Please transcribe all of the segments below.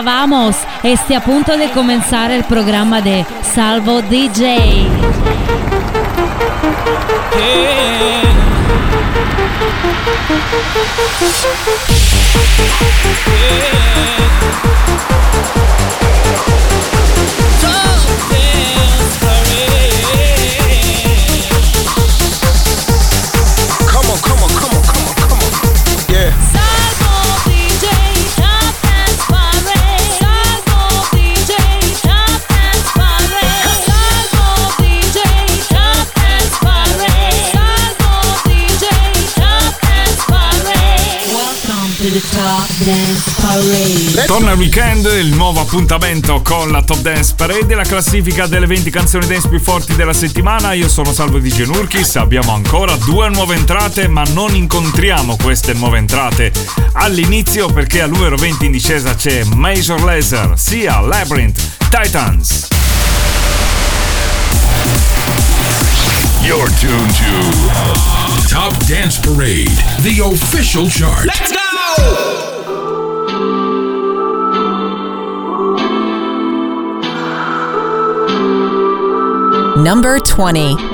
Hola, vamos. Este a punto de comenzar el programa de Salvo DJ. Torna il weekend, il nuovo appuntamento con la Top Dance Parade, la classifica delle 20 canzoni dance più forti della settimana. Io sono Salvo di Genurkis, abbiamo ancora due nuove entrate, ma non incontriamo queste nuove entrate all'inizio perché al numero 20 in discesa c'è Major Laser, sia Labyrinth, Titans. You're tuned to Top Dance Parade, the official chart. Let's go! Number 20.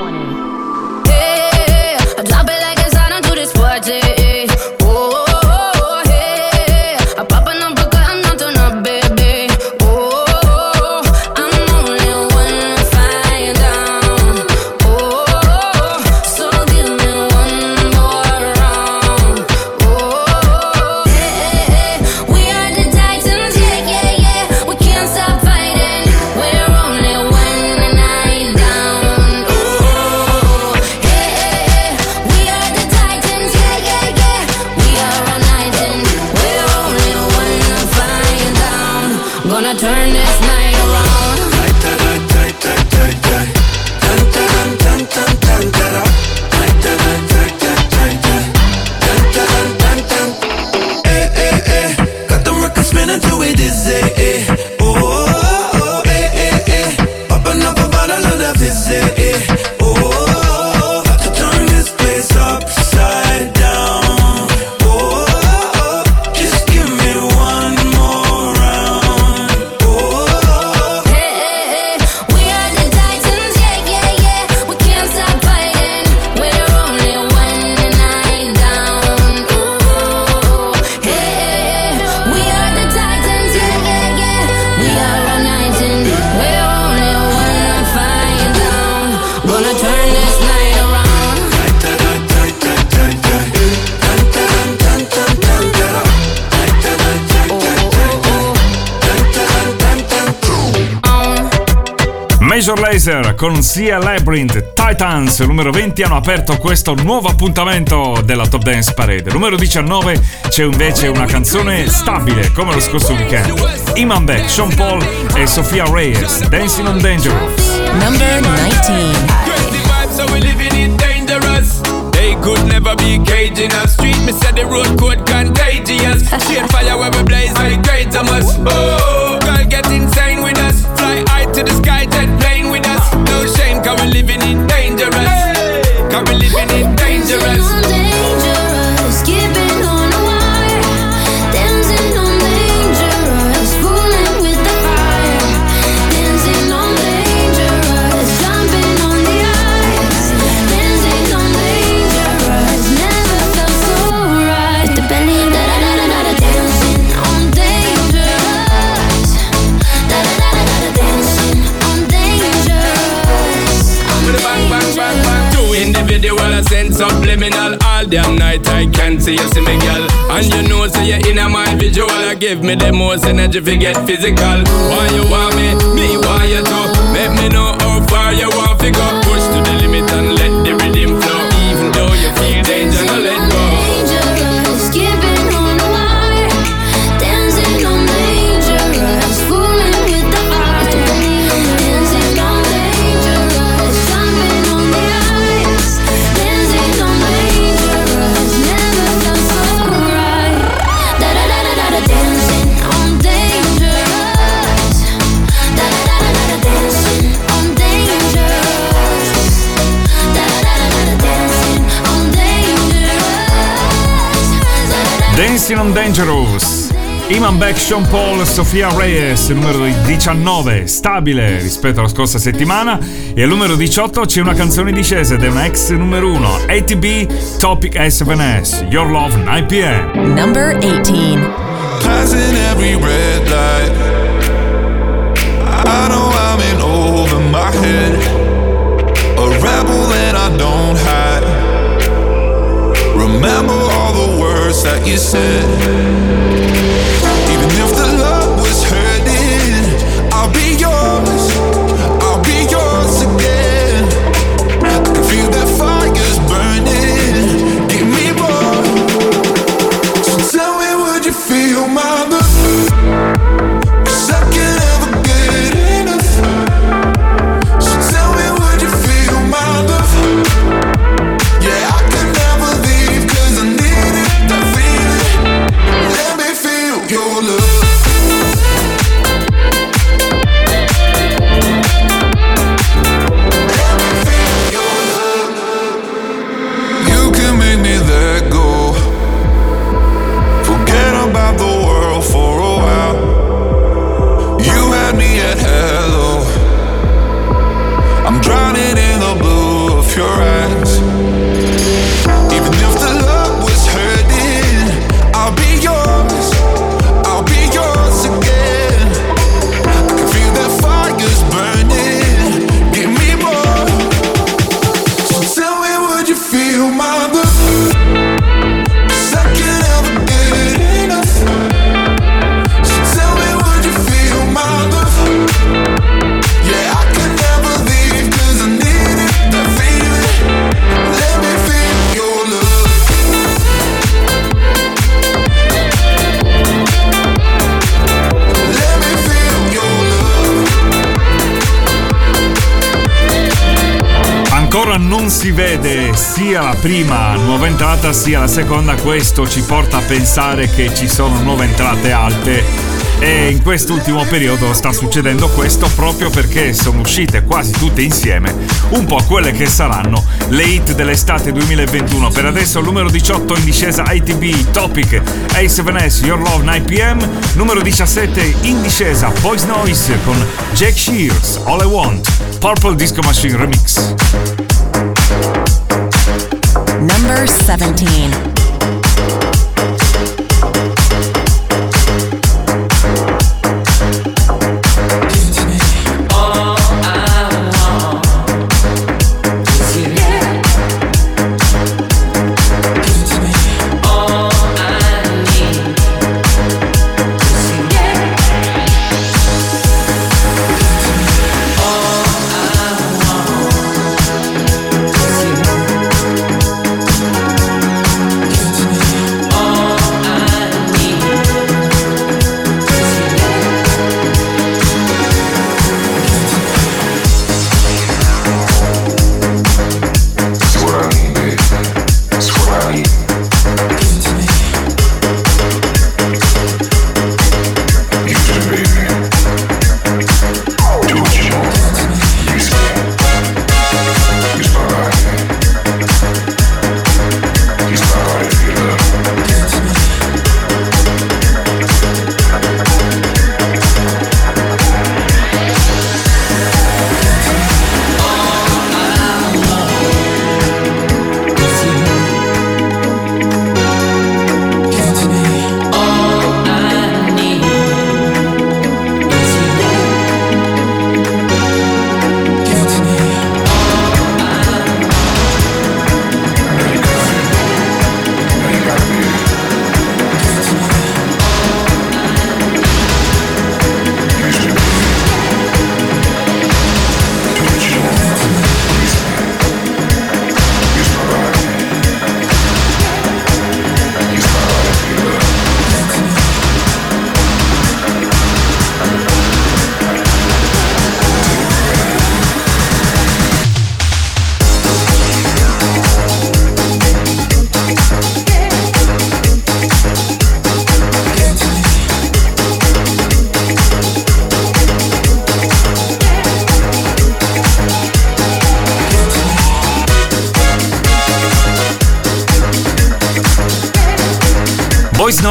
Sia Labyrinth Titans numero 20 hanno aperto questo nuovo appuntamento della Top Dance Parade. Numero 19 c'è invece una canzone stabile come lo scorso weekend. Iman Beck, Sean Paul e Sofia Reyes, Dancing on Dangerous. Number 19. They could never be caging us. Street, me said the road code contagious. Shade fire where we blaze like great Thomas. Oh, the most energy to get physical. Why you want me? Dancing on Dangerous. Iman Beck, Sean Paul, Sofia Reyes, numero 19, stabile rispetto alla scorsa settimana. E al numero 18 c'è una canzone discesa ed è una ex numero 1, ATB Topic S7S, Your Love 9pm. Number 18. Said. Si vede sia la prima nuova entrata sia la seconda, questo ci porta a pensare che ci sono nuove entrate alte e in quest'ultimo periodo sta succedendo questo proprio perché sono uscite quasi tutte insieme un po' quelle che saranno le hit dell'estate 2021. Per adesso numero 18 in discesa ITB Topic A7S Your Love 9pm, numero 17 in discesa Boys Noise con Jack Shears All I Want, Purple Disco Machine Remix. Number 17.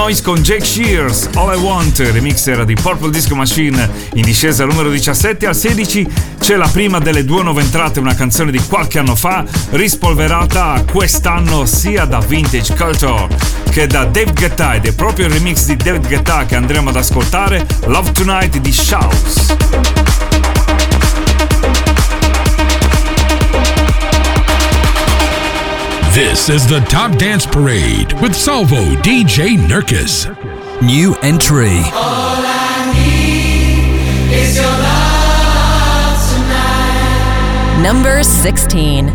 Noise con Jake Shears, All I Want, remix era di Purple Disco Machine in discesa al numero 17 al 16 c'è la prima delle due nuove entrate, una canzone di qualche anno fa, rispolverata quest'anno sia da Vintage Culture che da Dave Guetta ed è proprio il remix di David Guetta che andremo ad ascoltare, Love Tonight di Shouse. This is the Top Dance Parade with Salvo DJ Nurkis. New entry. Number 16.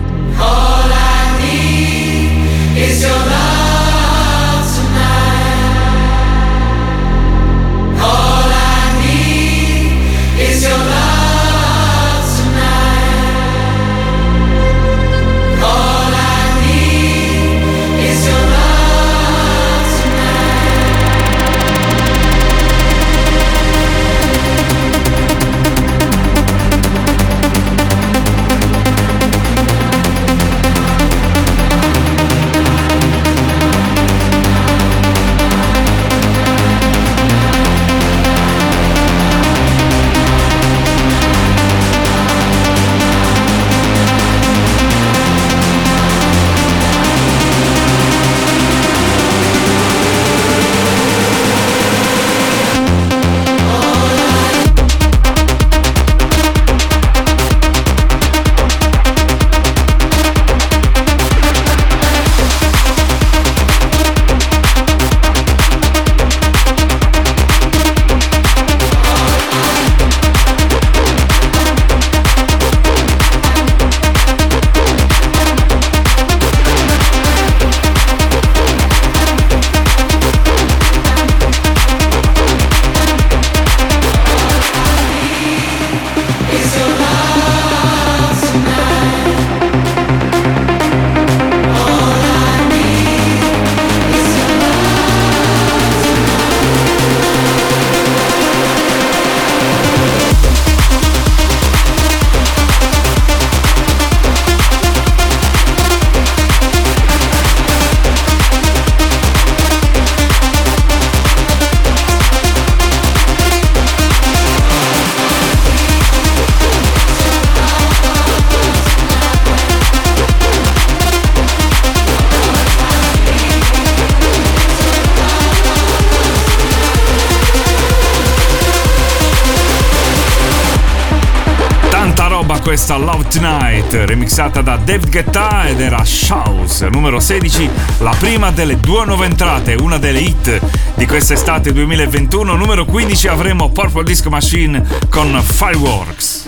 Tonight, remixata da David Guetta ed era Shouse, numero 16, la prima delle due nuove entrate, una delle hit di quest'estate 2021. Numero 15 avremo Purple Disco Machine con Fireworks.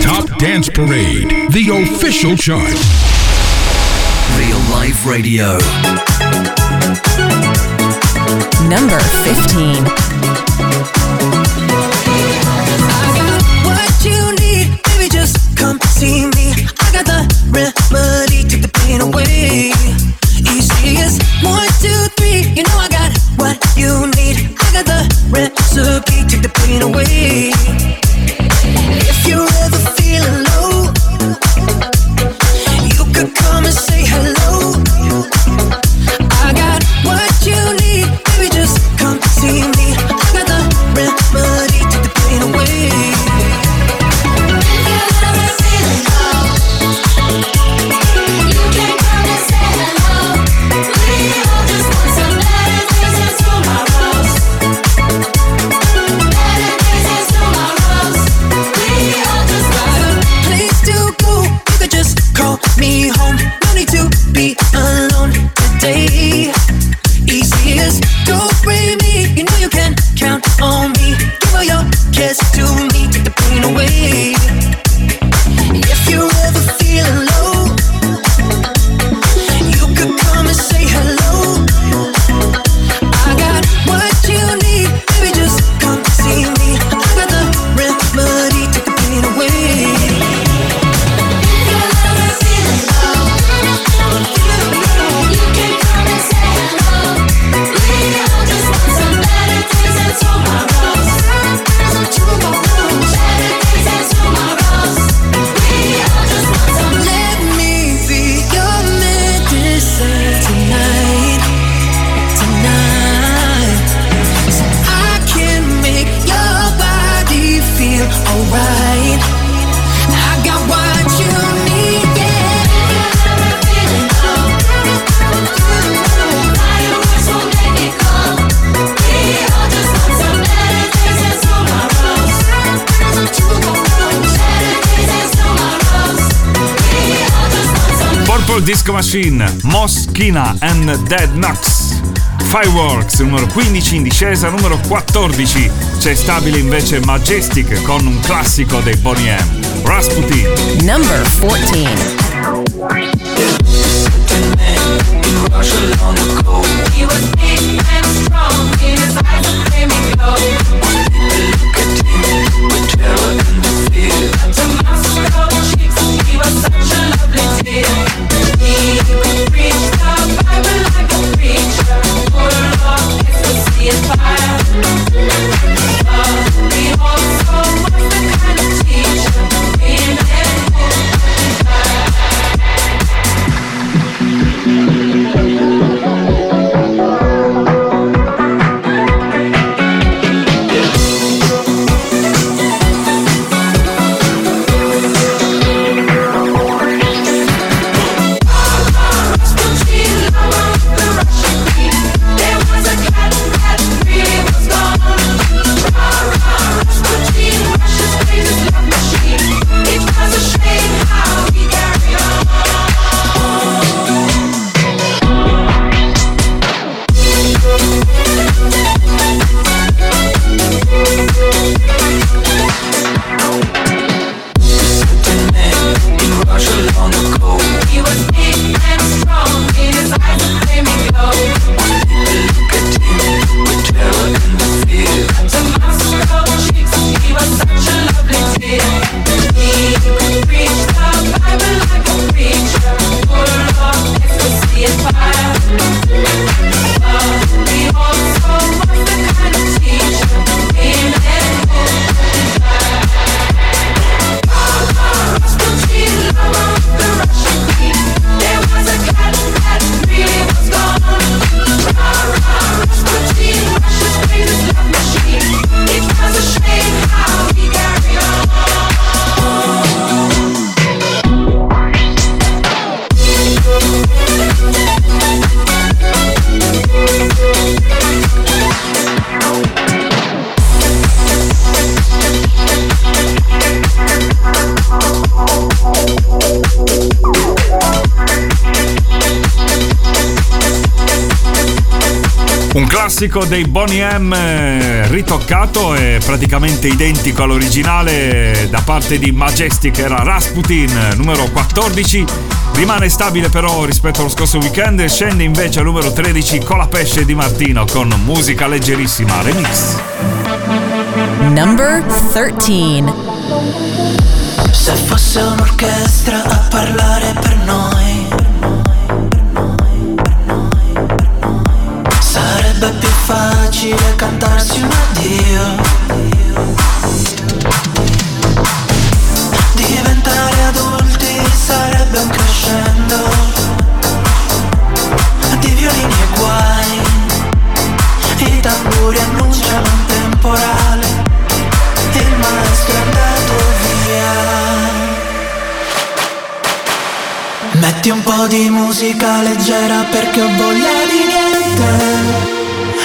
Top Dance Parade, the official chart. Real Life Radio. Number 15. Machine, Moschina and Dead Knox. Fireworks numero 15 in discesa, numero 14 c'è stabile invece Majestic con un classico dei Bonnie M, Rasputin. Number 14. classico dei Bonnie M eh, ritoccato e praticamente identico all'originale da parte di Majestic era Rasputin numero 14 rimane stabile però rispetto allo scorso weekend e scende invece al numero 13 con la pesce di Martino con musica leggerissima remix. Number 13 Se fosse un'orchestra a parlare per noi difficile cantarsi un addio. Diventare adulti sarebbe un crescendo. Di violini e guai I tamburi annunciano un temporale. Il maestro è andato via. Metti un po' di musica leggera perché ho voglia di niente.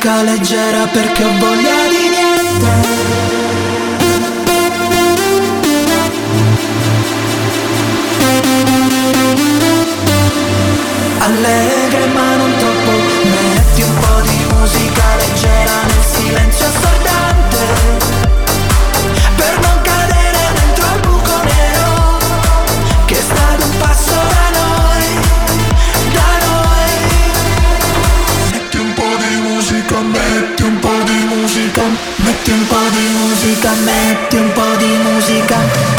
musica leggera perché ho voglia musica.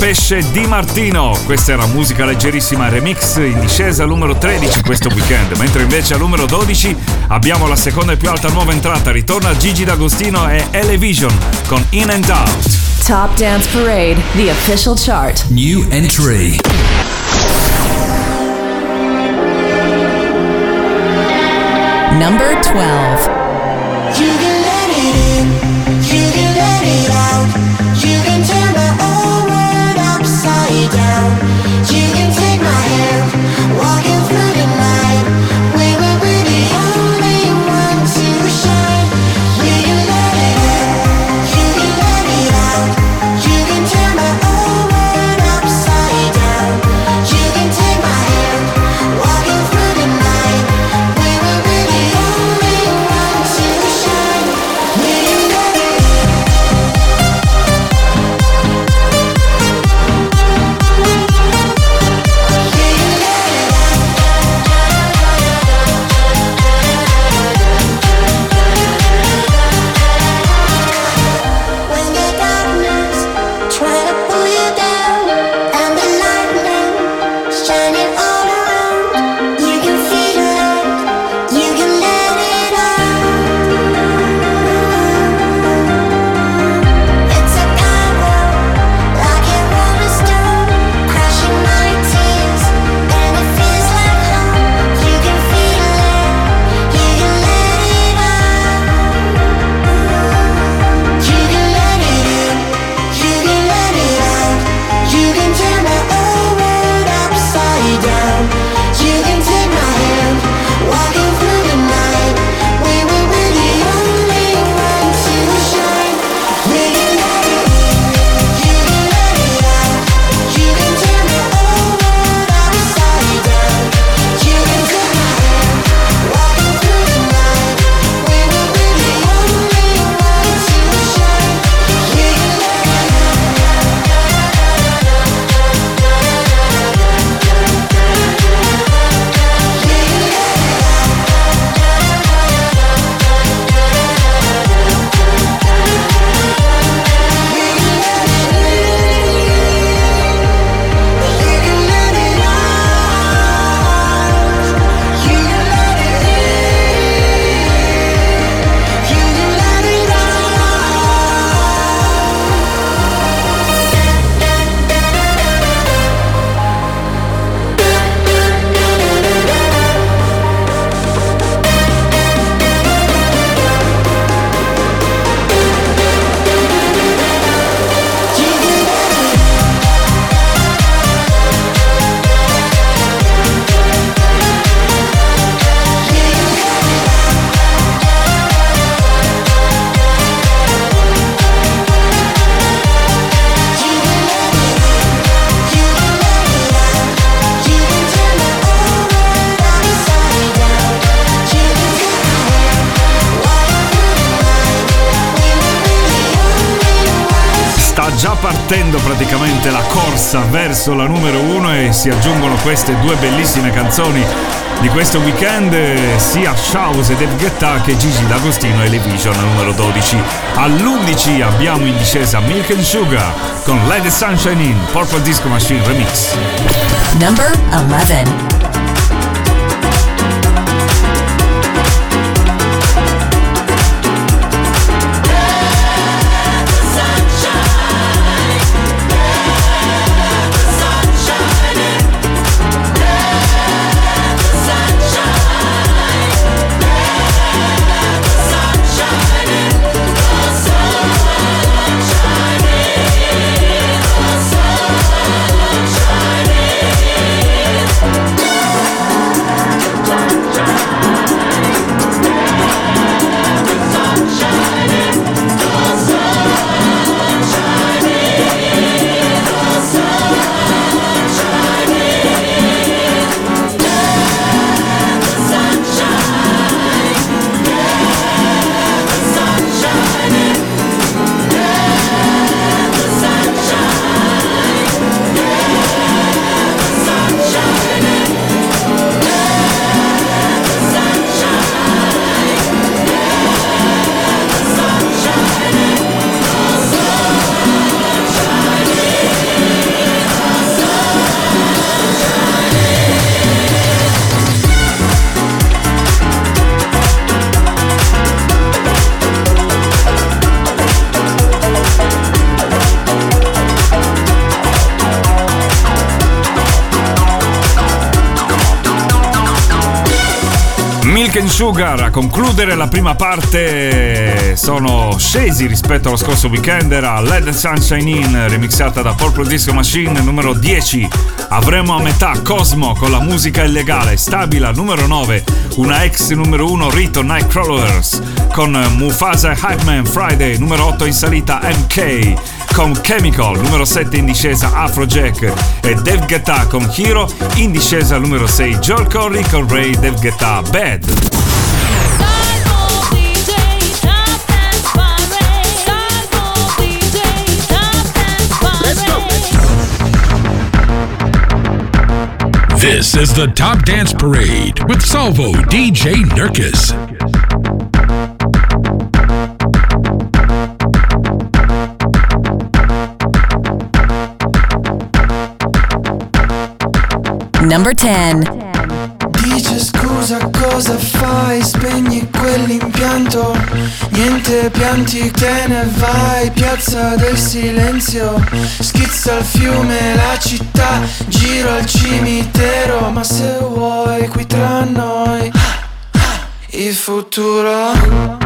Pesce Di Martino. Questa era musica leggerissima remix in discesa al numero 13 questo weekend, mentre invece al numero 12 abbiamo la seconda e più alta nuova entrata. Ritorna Gigi D'Agostino e Elevision con In and Out. Top Dance Parade, the official chart. New entry. number 12. si aggiungono queste due bellissime canzoni di questo weekend sia Shouse e David Guetta che Gigi D'Agostino e Le Vision numero 12 all'11 abbiamo in discesa Milk and Sugar con Let the Sunshine In Purple Disco Machine Remix. Number 11 and Sugar a concludere la prima parte. Sono scesi rispetto allo scorso weekend era Led Sunshine In remixata da Purple Disco Machine numero 10 avremo a metà Cosmo con la musica illegale Stabila numero 9 una ex numero 1 Rito Nightcrawlers con Mufasa e Hype Man Friday numero 8 in salita MK con Chemical, numero 7 in discesa Afrojack e Dave Guetta con Hero, in discesa numero 6 Joel Corey con Ray Dave Guetta Bad. This is the Top Dance Parade with Salvo DJ Nurkis. Number 10. Dice scusa cosa fai, spegni quell'impianto. Niente pianti, te ne vai, piazza del silenzio. Schizza il fiume, la città, giro al cimitero. Ma se vuoi qui tra noi, il futuro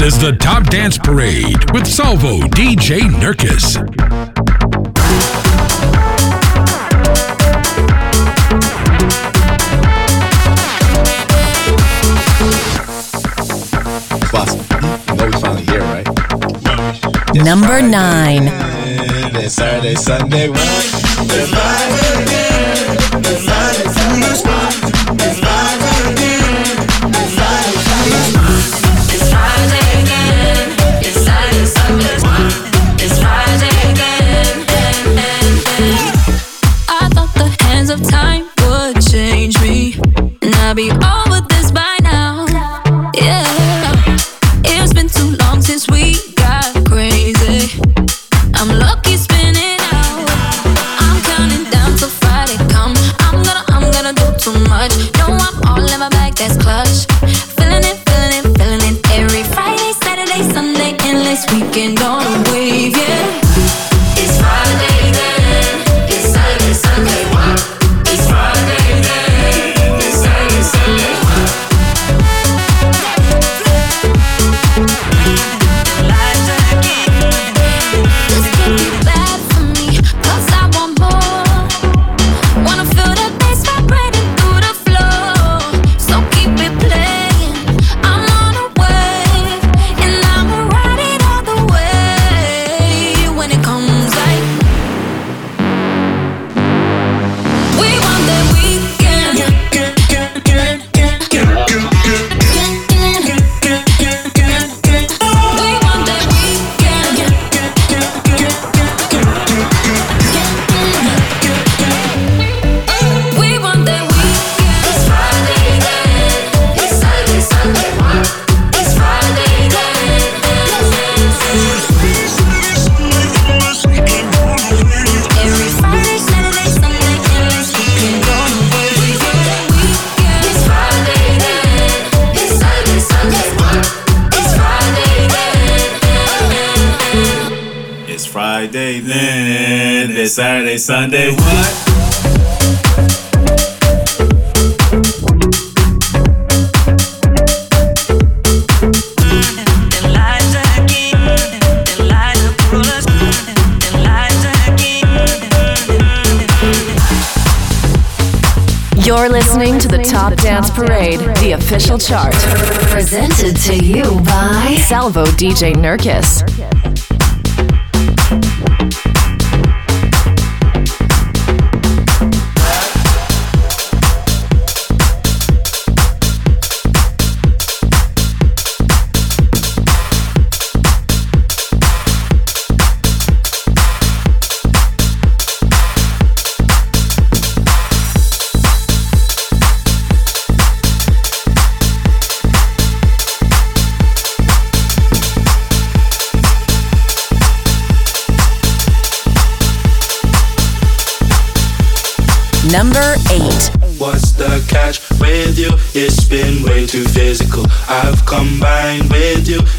This is the Top Dance Parade with Salvo DJ Nurkis. Boss, you know we finally here, right? Number 9. It's Saturday, Sunday, what? Salvo DJ Nurkis.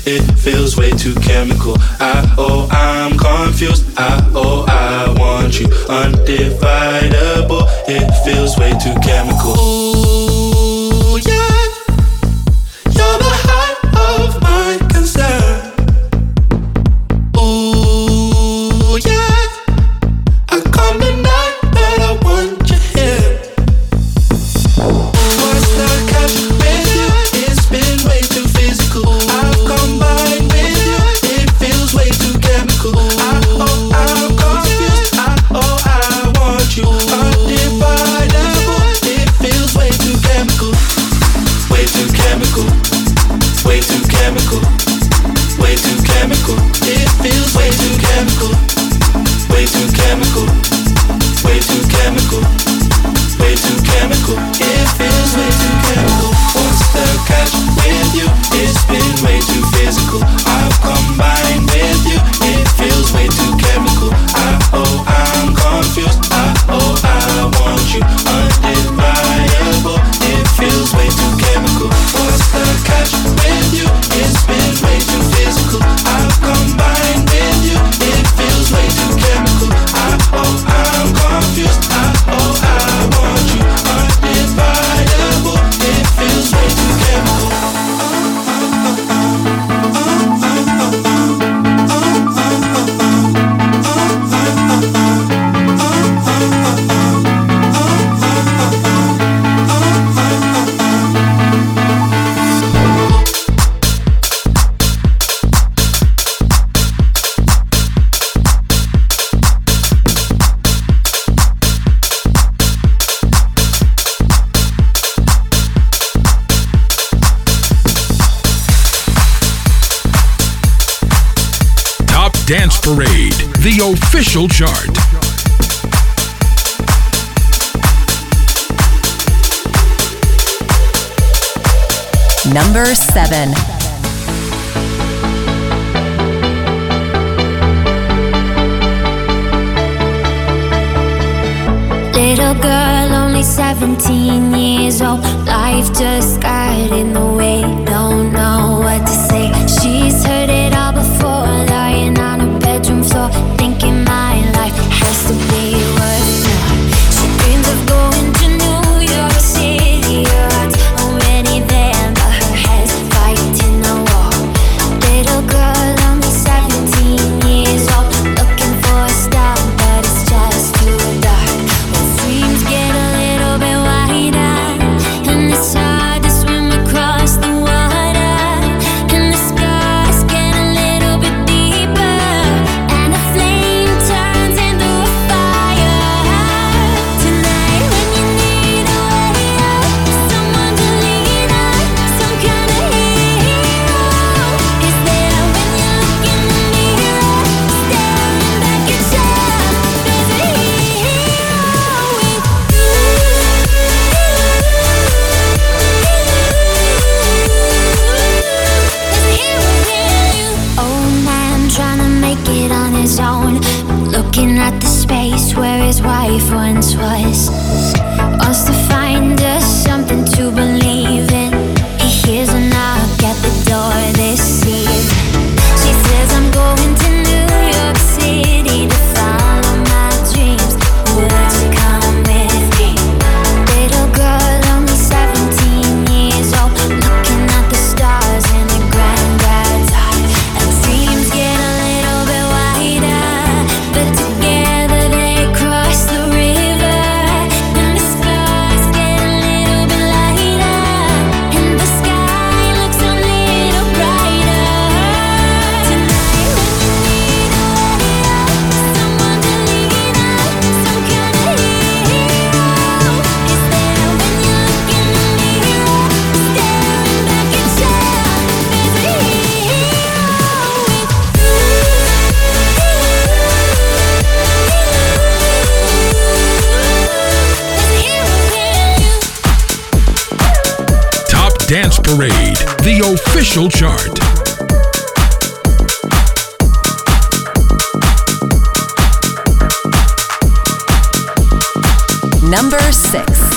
It feels way too official chart. number seven. Little girl, only 17 years old. Life just got in the way. Official chart. Number six.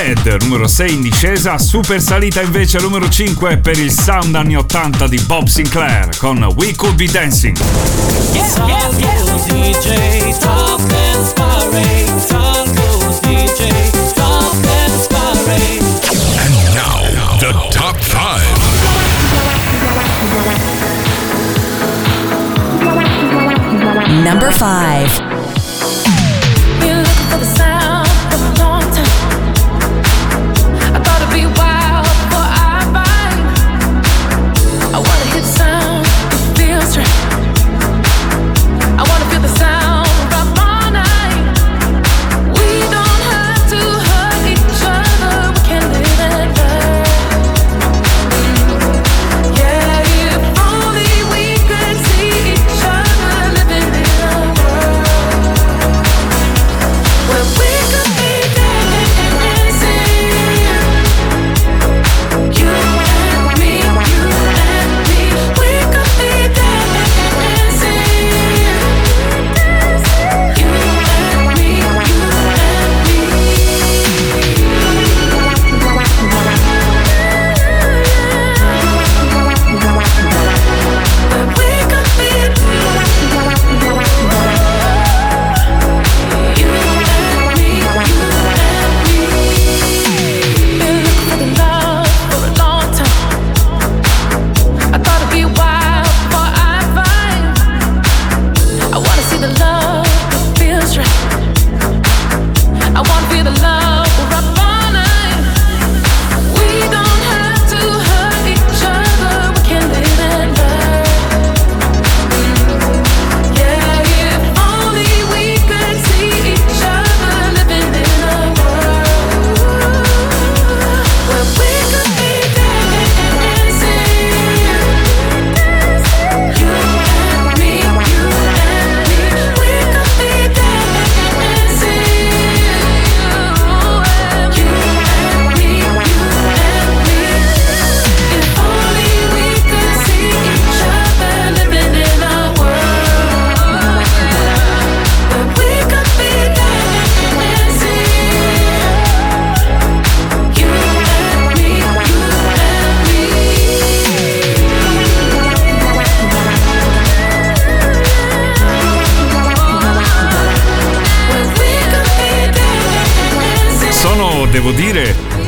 Bad, numero 6 in discesa, super salita invece al numero 5 per il sound anni 80 di Bob Sinclair con We Could Be Dancing. Yeah, yeah, yeah. And now, the top 5. Number 5.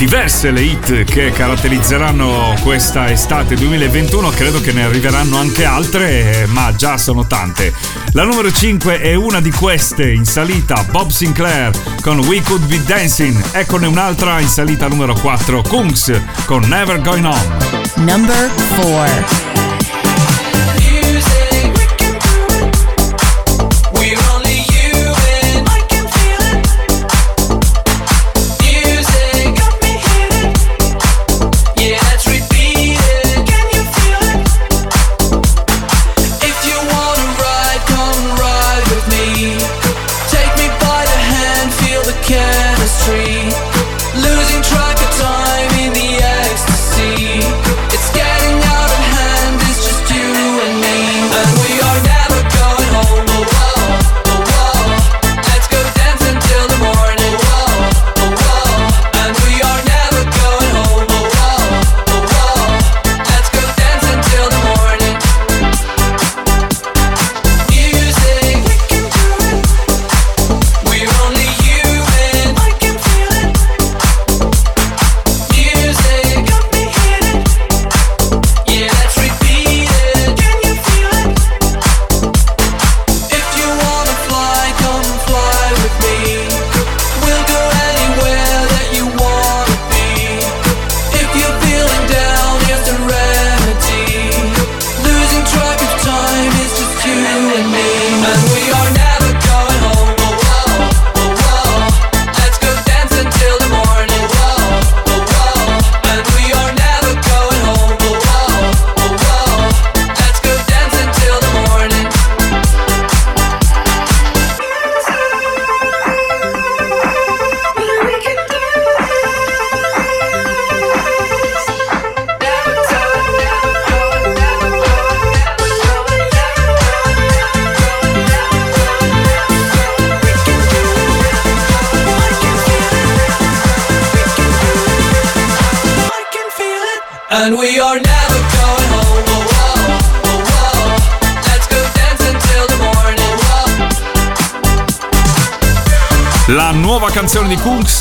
Diverse le hit che caratterizzeranno questa estate 2021. Credo che ne arriveranno anche altre, ma già sono tante. La numero 5 è una di queste, in salita Bob Sinclair con We Could Be Dancing. Eccone un'altra in salita numero 4, Kungs con Never Going On. Number 4.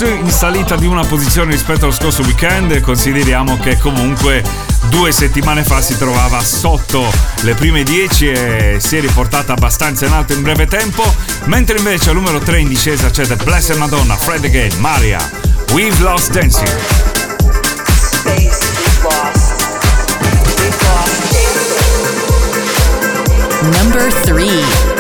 In salita di una posizione rispetto allo scorso weekend. Consideriamo che comunque due settimane fa si trovava sotto le prime 10 e si è riportata abbastanza in alto in breve tempo. Mentre invece al numero 3 in discesa c'è The Blessed Madonna, Fred Again, Maria, We've Lost Dancing. Number 3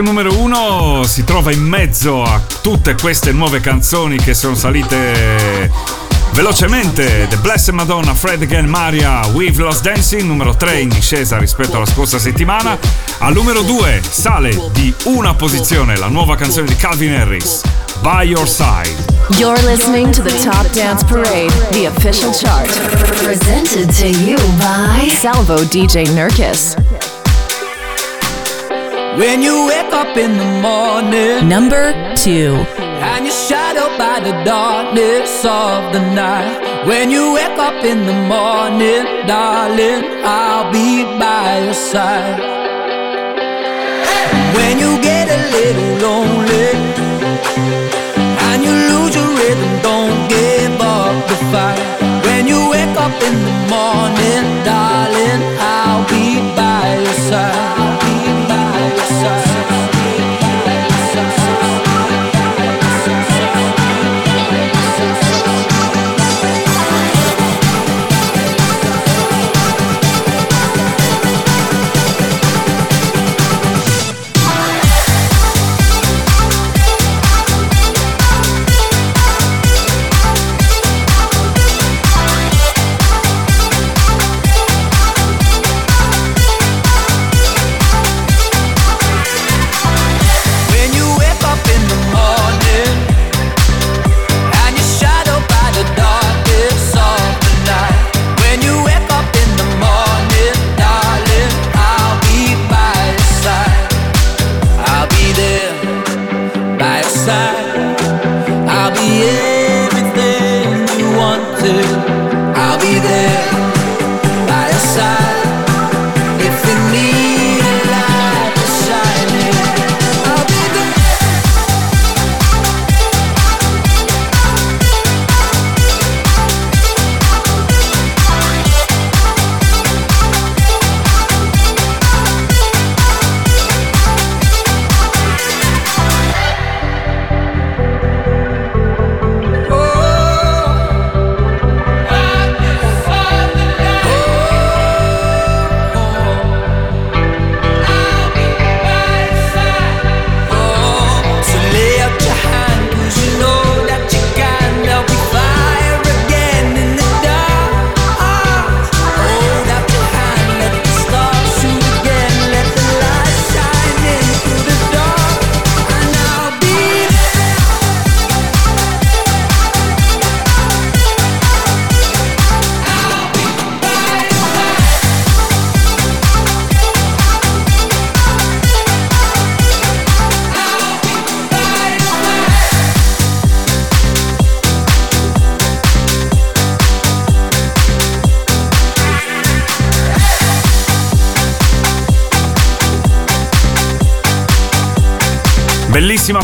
numero uno si trova in mezzo a tutte queste nuove canzoni che sono salite Velocemente, The Blessed Madonna, Fred Again, Maria, We've Lost Dancing, numero 3 in discesa rispetto alla scorsa settimana. Al numero 2 sale di una posizione la nuova canzone di Calvin Harris, By Your Side. You're listening to the Top Dance Parade, the official chart. Presented to you by Salvo DJ Nurkis. When you wake up in the morning, Number 2. and you're shadowed by the darkness of the night. When you wake up in the morning, darling, I'll be by your side. When you get a little lonely and you lose your rhythm, don't give up the fight. When you wake up in the morning, darling,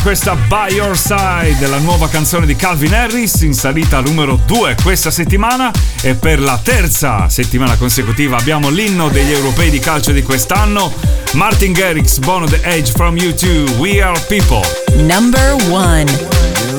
questa By Your Side, la nuova canzone di Calvin Harris, in salita numero 2 questa settimana e per la terza settimana consecutiva abbiamo l'inno degli europei di calcio di quest'anno, Martin Garrix, Bono The Edge from U2, We Are People. Number 1.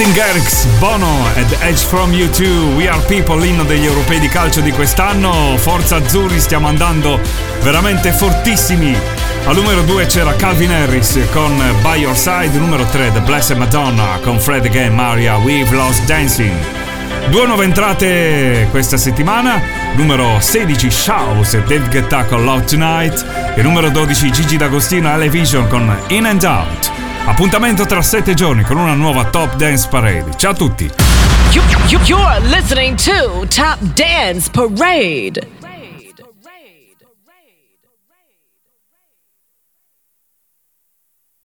Martin Garrix, Bono ed Edge from U2, We Are People, l'inno degli europei di calcio di quest'anno. Forza Azzurri, stiamo andando veramente fortissimi. Al numero 2 c'era Calvin Harris con By Your Side, numero 3 The Blessed Madonna con Fred again Maria, We've Lost Dancing. Due nuove entrate questa settimana, numero 16 Shouse e Dave Guetta con Love Tonight e numero 12 Gigi D'Agostino Elevision con In and Out. Appuntamento tra 7 giorni con una nuova Top Dance Parade. Ciao a tutti! You, you, you're listening to Top Dance Parade.